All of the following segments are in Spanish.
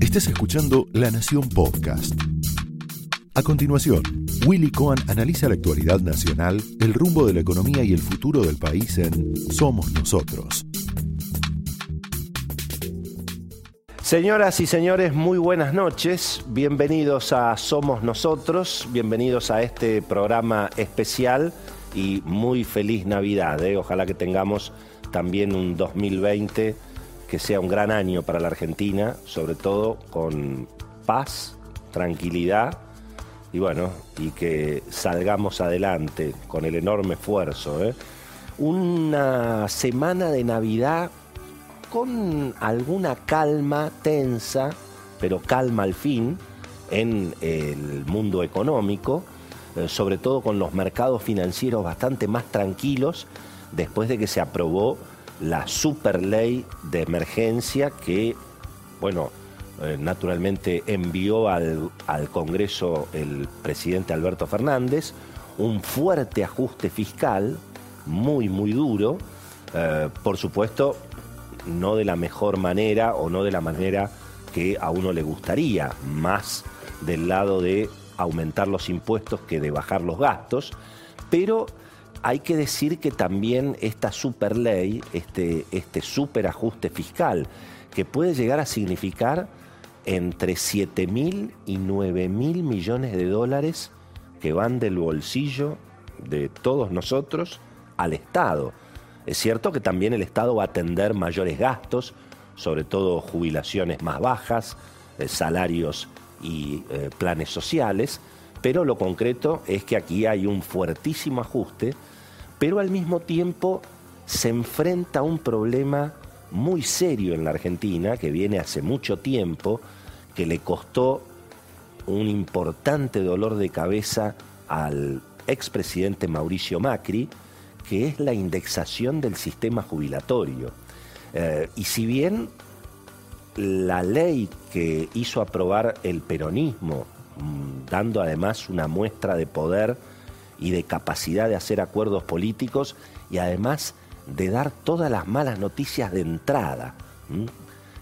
Estás escuchando La Nación Podcast. A continuación, Willy Cohen analiza la actualidad nacional, el rumbo de la economía y el futuro del país en Somos Nosotros. Señoras y señores, muy buenas noches. Bienvenidos a Somos Nosotros, bienvenidos a este programa especial y muy feliz Navidad. ¿eh? Ojalá que tengamos también un 2020 que sea un gran año para la Argentina, sobre todo con paz, tranquilidad y bueno, y que salgamos adelante con el enorme esfuerzo. ¿eh? Una semana de Navidad con alguna calma tensa, pero calma al fin, en el mundo económico, eh, sobre todo con los mercados financieros bastante más tranquilos después de que se aprobó la super ley de emergencia que, bueno, eh, naturalmente envió al, al Congreso el presidente Alberto Fernández, un fuerte ajuste fiscal, muy, muy duro, eh, por supuesto, no de la mejor manera o no de la manera que a uno le gustaría, más del lado de aumentar los impuestos que de bajar los gastos, pero hay que decir que también esta super ley, este, este super ajuste fiscal, que puede llegar a significar entre 7 mil y 9 mil millones de dólares que van del bolsillo de todos nosotros al Estado. Es cierto que también el Estado va a atender mayores gastos, sobre todo jubilaciones más bajas, eh, salarios y eh, planes sociales, pero lo concreto es que aquí hay un fuertísimo ajuste, pero al mismo tiempo se enfrenta a un problema muy serio en la Argentina, que viene hace mucho tiempo, que le costó un importante dolor de cabeza al expresidente Mauricio Macri, que es la indexación del sistema jubilatorio. Eh, y si bien la ley que hizo aprobar el peronismo, mm, dando además una muestra de poder y de capacidad de hacer acuerdos políticos y además de dar todas las malas noticias de entrada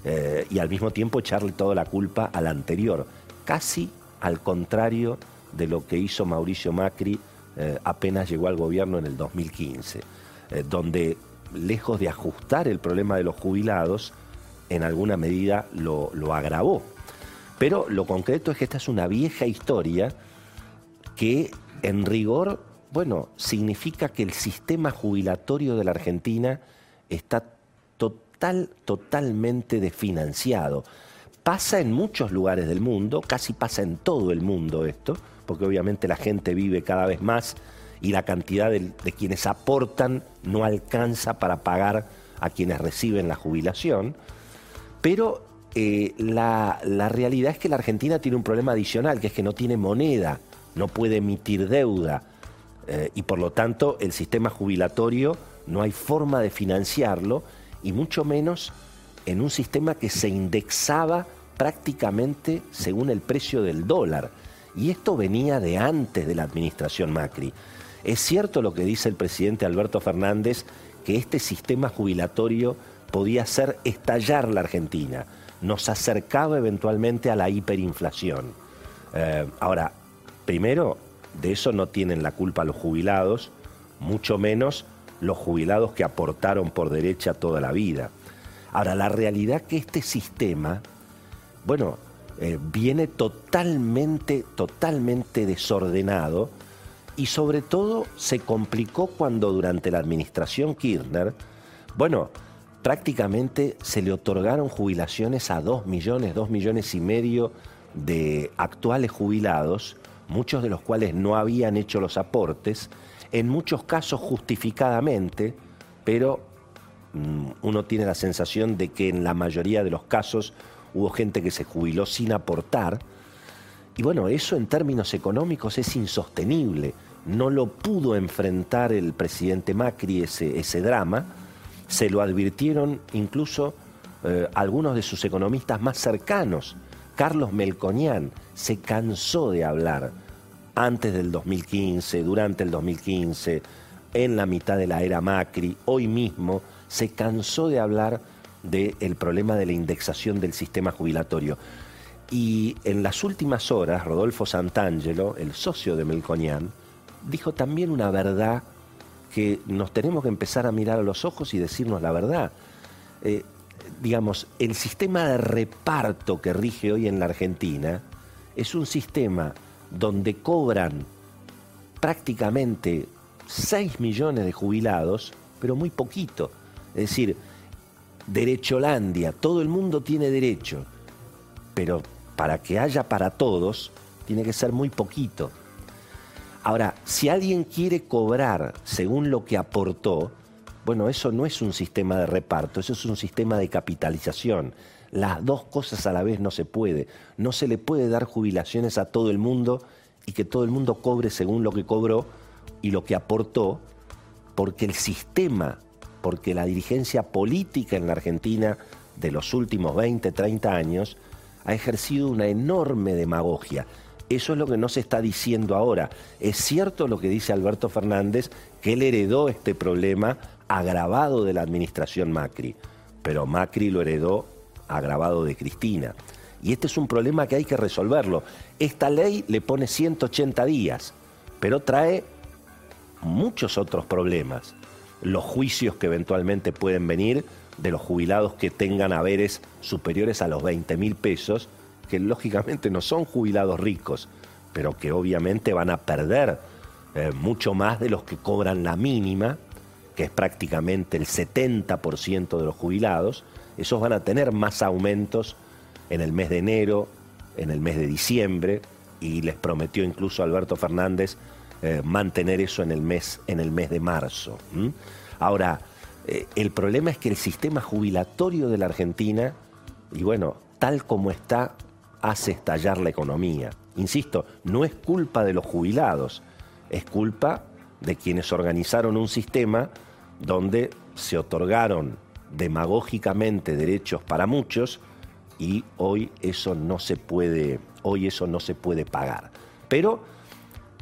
eh, y al mismo tiempo echarle toda la culpa al anterior, casi al contrario de lo que hizo Mauricio Macri eh, apenas llegó al gobierno en el 2015, eh, donde lejos de ajustar el problema de los jubilados, en alguna medida lo, lo agravó. Pero lo concreto es que esta es una vieja historia que en rigor, bueno, significa que el sistema jubilatorio de la Argentina está total, totalmente desfinanciado. Pasa en muchos lugares del mundo, casi pasa en todo el mundo esto, porque obviamente la gente vive cada vez más y la cantidad de, quienes aportan no alcanza para pagar a quienes reciben la jubilación. Pero eh, la, realidad es que la Argentina tiene un problema adicional, que es que no tiene moneda, no puede emitir deuda eh, y por lo tanto el sistema jubilatorio no hay forma de financiarlo y mucho menos en un sistema que se indexaba prácticamente según el precio del dólar. Y esto venía de antes de la administración Macri. Es cierto lo que dice el presidente Alberto Fernández, que este sistema jubilatorio podía hacer estallar la Argentina, nos acercaba eventualmente a la hiperinflación. Eh, ahora, primero, de eso no tienen la culpa los jubilados, mucho menos los jubilados que aportaron por derecha toda la vida. Ahora, la realidad que este sistema, bueno, eh, viene totalmente, totalmente desordenado y sobre todo se complicó cuando durante la administración Kirchner, bueno, prácticamente se le otorgaron jubilaciones a dos millones, dos millones y medio de actuales jubilados, muchos de los cuales no habían hecho los aportes, en muchos casos justificadamente, pero mm, uno tiene la sensación de que en la mayoría de los casos hubo gente que se jubiló sin aportar. Y bueno, eso en términos económicos es insostenible. No lo pudo enfrentar el presidente Macri ese, ese drama. Se lo advirtieron incluso eh, algunos de sus economistas más cercanos. Carlos Melconian se cansó de hablar antes del 2015, durante el 2015, en la mitad de la era Macri, hoy mismo, se cansó de hablar del problema de la indexación del sistema jubilatorio. Y en las últimas horas, Rodolfo Santangelo, el socio de Melconian, dijo también una verdad que nos tenemos que empezar a mirar a los ojos y decirnos la verdad. Eh, digamos, el sistema de reparto que rige hoy en la Argentina es un sistema donde cobran prácticamente 6 millones de jubilados, pero muy poquito. Es decir, Derecholandia, todo el mundo tiene derecho, pero para que haya para todos, tiene que ser muy poquito. Ahora, si alguien quiere cobrar según lo que aportó, bueno, eso no es un sistema de reparto, eso es un sistema de capitalización. Las dos cosas a la vez no se puede. No se le puede dar jubilaciones a todo el mundo y que todo el mundo cobre según lo que cobró y lo que aportó, porque el sistema, porque la dirigencia política en la Argentina de los últimos 20, 30 años ha ejercido una enorme demagogia. Eso es lo que no se está diciendo ahora. Es cierto lo que dice Alberto Fernández, que él heredó este problema agravado de la administración Macri, pero Macri lo heredó agravado de Cristina. Y este es un problema que hay que resolverlo. Esta ley le pone 180 días, pero trae muchos otros problemas. Los juicios que eventualmente pueden venir de los jubilados que tengan haberes superiores a los 20 mil pesos, que lógicamente no son jubilados ricos, pero que obviamente van a perder eh, mucho más de los que cobran la mínima, que es prácticamente el 70% de los jubilados, esos van a tener más aumentos en el mes de enero, en el mes de diciembre, y les prometió incluso Alberto Fernández eh, mantener eso en el mes, en el mes de marzo. Ahora, eh, el problema es que el sistema jubilatorio de la Argentina, y bueno, tal como está, hace estallar la economía. Insisto, no es culpa de los jubilados, es culpa de quienes organizaron un sistema donde se otorgaron demagógicamente derechos para muchos y hoy eso no se puede, hoy eso no se puede pagar. Pero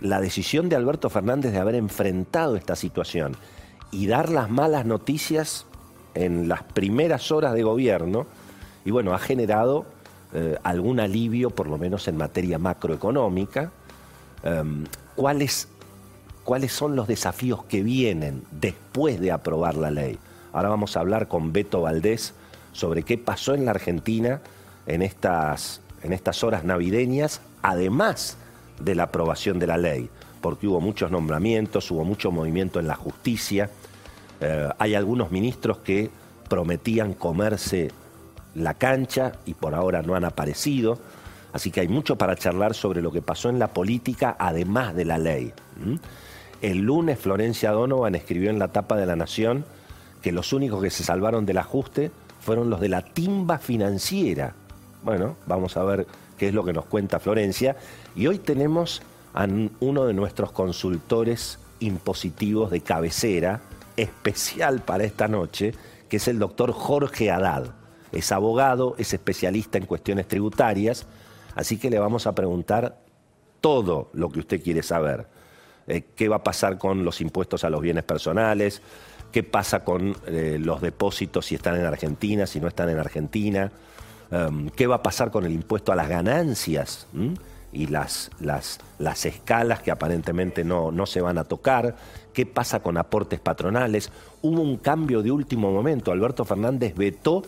la decisión de Alberto Fernández de haber enfrentado esta situación y dar las malas noticias en las primeras horas de gobierno, y bueno, ha generado eh, algún alivio, por lo menos en materia macroeconómica. Em, ¿cuáles, ¿Cuáles son los desafíos que vienen después de aprobar la ley? Ahora vamos a hablar con Beto Valdés sobre qué pasó en la Argentina en estas, en estas horas navideñas, además de la aprobación de la ley, porque hubo muchos nombramientos, hubo mucho movimiento en la justicia, eh, hay algunos ministros que prometían comerse la cancha y por ahora no han aparecido. Así que hay mucho para charlar sobre lo que pasó en la política, además de la ley. El lunes Florencia Donovan escribió en la tapa de La Nación que los únicos que se salvaron del ajuste fueron los de la timba financiera. Bueno, vamos a ver qué es lo que nos cuenta Florencia. Y hoy tenemos a uno de nuestros consultores impositivos de cabecera, especial para esta noche, que es el doctor Jorge Haddad. Es abogado, es especialista en cuestiones tributarias, así que le vamos a preguntar todo lo que usted quiere saber. Eh, ¿Qué va a pasar con los impuestos a los bienes personales? ¿Qué pasa con eh, los depósitos si están en Argentina, si no están en Argentina? Em, ¿Qué va a pasar con el impuesto a las ganancias? y las, las, las escalas que aparentemente no, no, se van a tocar, qué pasa con aportes patronales. Hubo un cambio de último momento. Alberto Fernández vetó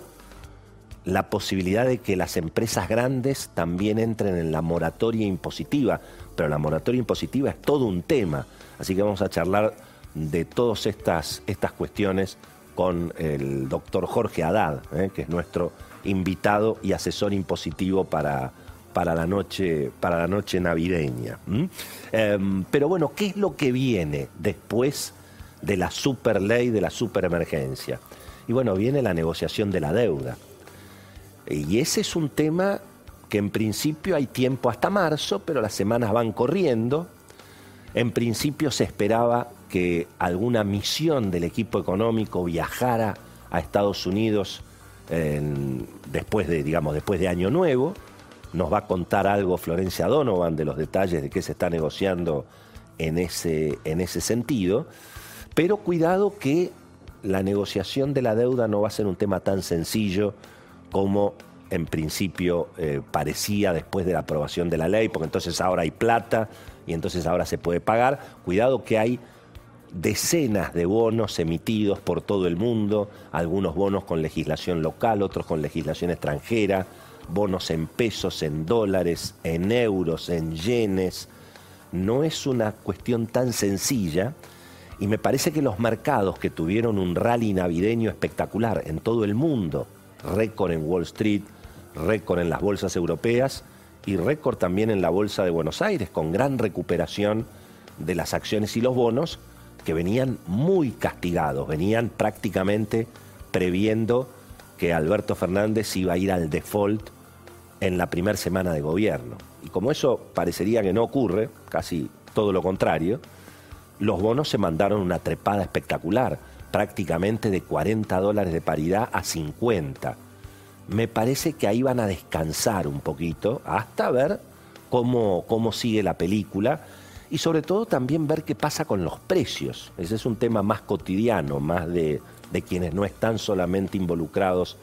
la posibilidad de que las empresas grandes también entren en la moratoria impositiva, pero la moratoria impositiva es todo un tema. Así que vamos a charlar de todas estas, estas cuestiones con el doctor Jorge Haddad, ¿eh? que es nuestro invitado y asesor impositivo para para la noche, para la noche navideña. Em, pero bueno, ¿qué es lo que viene después de la super ley, de la super emergencia? Y bueno, viene la negociación de la deuda. Y ese es un tema que en principio hay tiempo hasta marzo, pero las semanas van corriendo. En principio se esperaba que alguna misión del equipo económico viajara a Estados Unidos después de, digamos, después de Año Nuevo nos va a contar algo Florencia Donovan de los detalles de qué se está negociando en ese, en ese sentido. Pero cuidado que la negociación de la deuda no va a ser un tema tan sencillo como en principio eh, parecía después de la aprobación de la ley, porque entonces ahora hay plata y entonces ahora se puede pagar. Cuidado que hay decenas de bonos emitidos por todo el mundo, algunos bonos con legislación local, otros con legislación extranjera, bonos en pesos, en dólares, en euros, en yenes. No es una cuestión tan sencilla y me parece que los mercados que tuvieron un rally navideño espectacular en todo el mundo, récord en Wall Street, récord en las bolsas europeas y récord también en la Bolsa de Buenos Aires, con gran recuperación de las acciones y los bonos que venían muy castigados, venían prácticamente previendo que Alberto Fernández iba a ir al default en la primera semana de gobierno. Y como eso parecería que no ocurre, casi todo lo contrario, los bonos se mandaron una trepada espectacular, prácticamente de 40 dólares de paridad a 50 me parece que ahí van a descansar un poquito hasta ver cómo, cómo sigue la película y sobre todo también ver qué pasa con los precios. Ese es un tema más cotidiano, más de, quienes no están solamente involucrados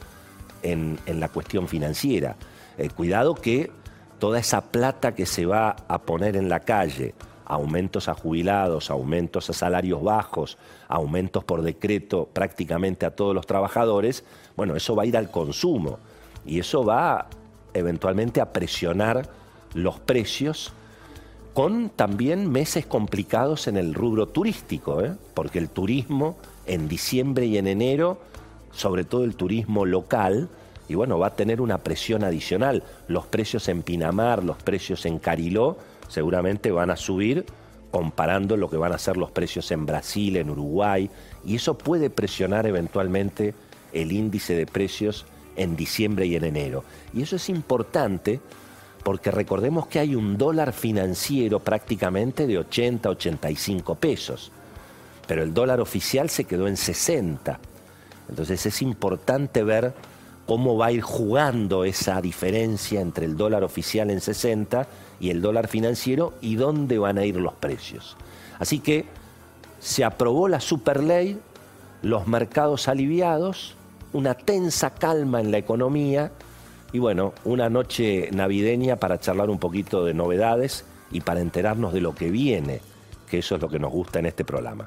en, la cuestión financiera. Eh, cuidado que toda esa plata que se va a poner en la calle, aumentos a jubilados, aumentos a salarios bajos, aumentos por decreto prácticamente a todos los trabajadores, bueno, eso va a ir al consumo y eso va eventualmente a presionar los precios con también meses complicados en el rubro turístico, ¿eh? porque el turismo en diciembre y en enero, sobre todo el turismo local, y bueno, va a tener una presión adicional. Los precios en Pinamar, los precios en Cariló, seguramente van a subir comparando lo que van a ser los precios en Brasil, en Uruguay, y eso puede presionar eventualmente el índice de precios en diciembre y en enero. Y eso es importante porque recordemos que hay un dólar financiero prácticamente de 80, 85 pesos, pero el dólar oficial se quedó en 60. Entonces es importante ver cómo va a ir jugando esa diferencia entre el dólar oficial en 60 y el dólar financiero y dónde van a ir los precios. Así que se aprobó la superley, los mercados aliviados, una tensa calma en la economía y bueno, una noche navideña para charlar un poquito de novedades y para enterarnos de lo que viene, que eso es lo que nos gusta en este programa.